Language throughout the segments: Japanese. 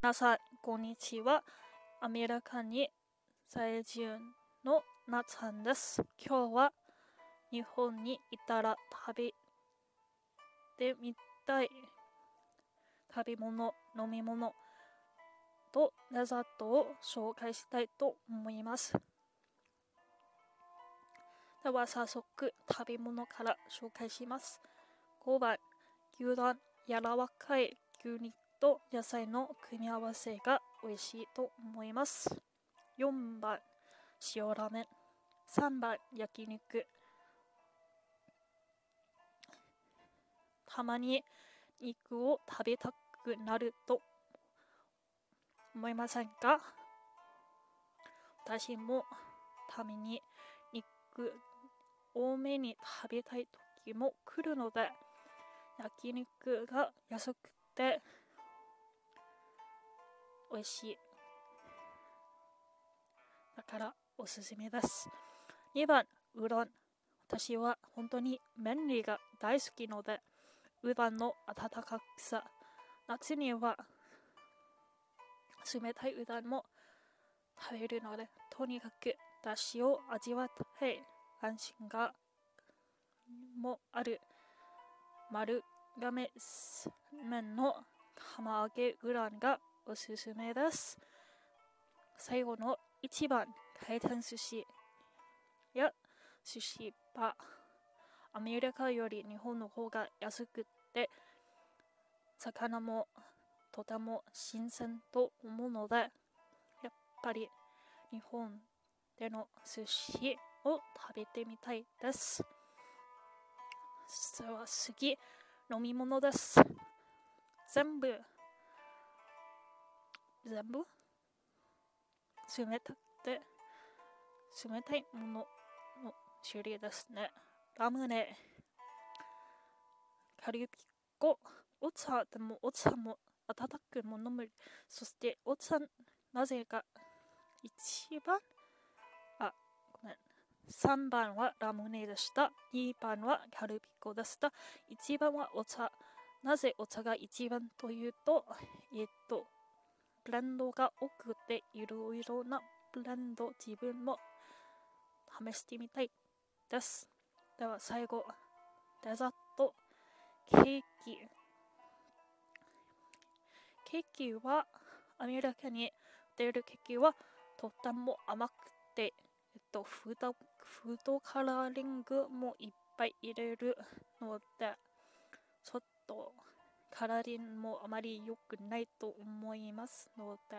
なさい、こんにちは。アメリカに在住のなつさんです。今日は日本にいたら食べてみたい食べ物、飲み物とデザートを紹介したいと思います。では早速食べ物から紹介します。5番、牛丼、柔らかい牛肉と野菜の組み合わせが美味しいと思います。4番、塩ラーメン。3番、焼肉。たまに肉を食べたくなると思いませんか？私もために肉多めに食べたい時も来るので焼肉が安くて美味しい。だからおすすめです。2番うどん。私は本当に麺類が大好きのでうどんの温かさ。夏には冷たいうどんも食べるのでとにかくだしを味わって安心がもある。丸亀麺の釜揚げうどんがおすすめです。最後の1番、回転寿司や寿司バアメリカより日本の方が安くて、魚もとても新鮮と思うので、やっぱり日本での寿司を食べてみたいです。では次、飲み物です。全部、全部？冷たくて、冷たいものの種類ですね。ラムネ、カリピコ、お茶でもお茶も温くも飲む。そしてお茶、なぜか一番？あ、ごめん3番はラムネでした。2番はカルピコでした。1番はお茶。なぜお茶が1番というと、えっと、ブレンドが多くていろいろなブレンド自分も試してみたいです。では最後、デザート、ケーキ。ケーキは、アメリカに出るケーキはとっても甘くて、えっと、フードフードカラーリングもいっぱい入れるので、ちょっとカラリンもあまり良くないと思いますので、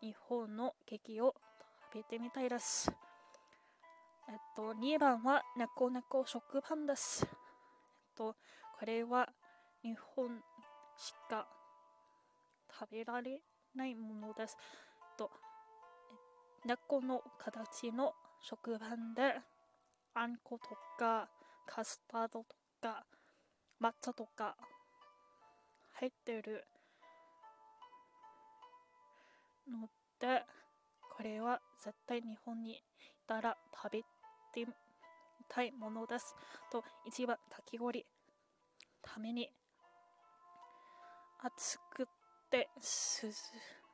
日本のケーキを食べてみたいです。えっと、2番は猫猫食パンです。えっと、これは日本しか食べられないものです。えっと、猫の形の食パンであんことかカスタードとか抹茶とか入ってる。のでこれは絶対日本にいたら食べてみたいものです。と一番かき氷ために熱くて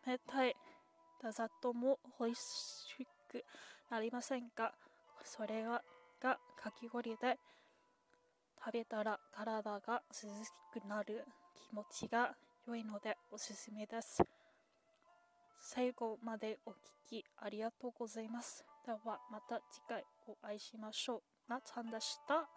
冷たいデザートも美味しくなりませんか？それががかき氷で食べたら体が涼しくなる。気持ちが良いのでおすすめです。最後までお聴きありがとうございます。ではまた次回お会いしましょう。なちゃんでした。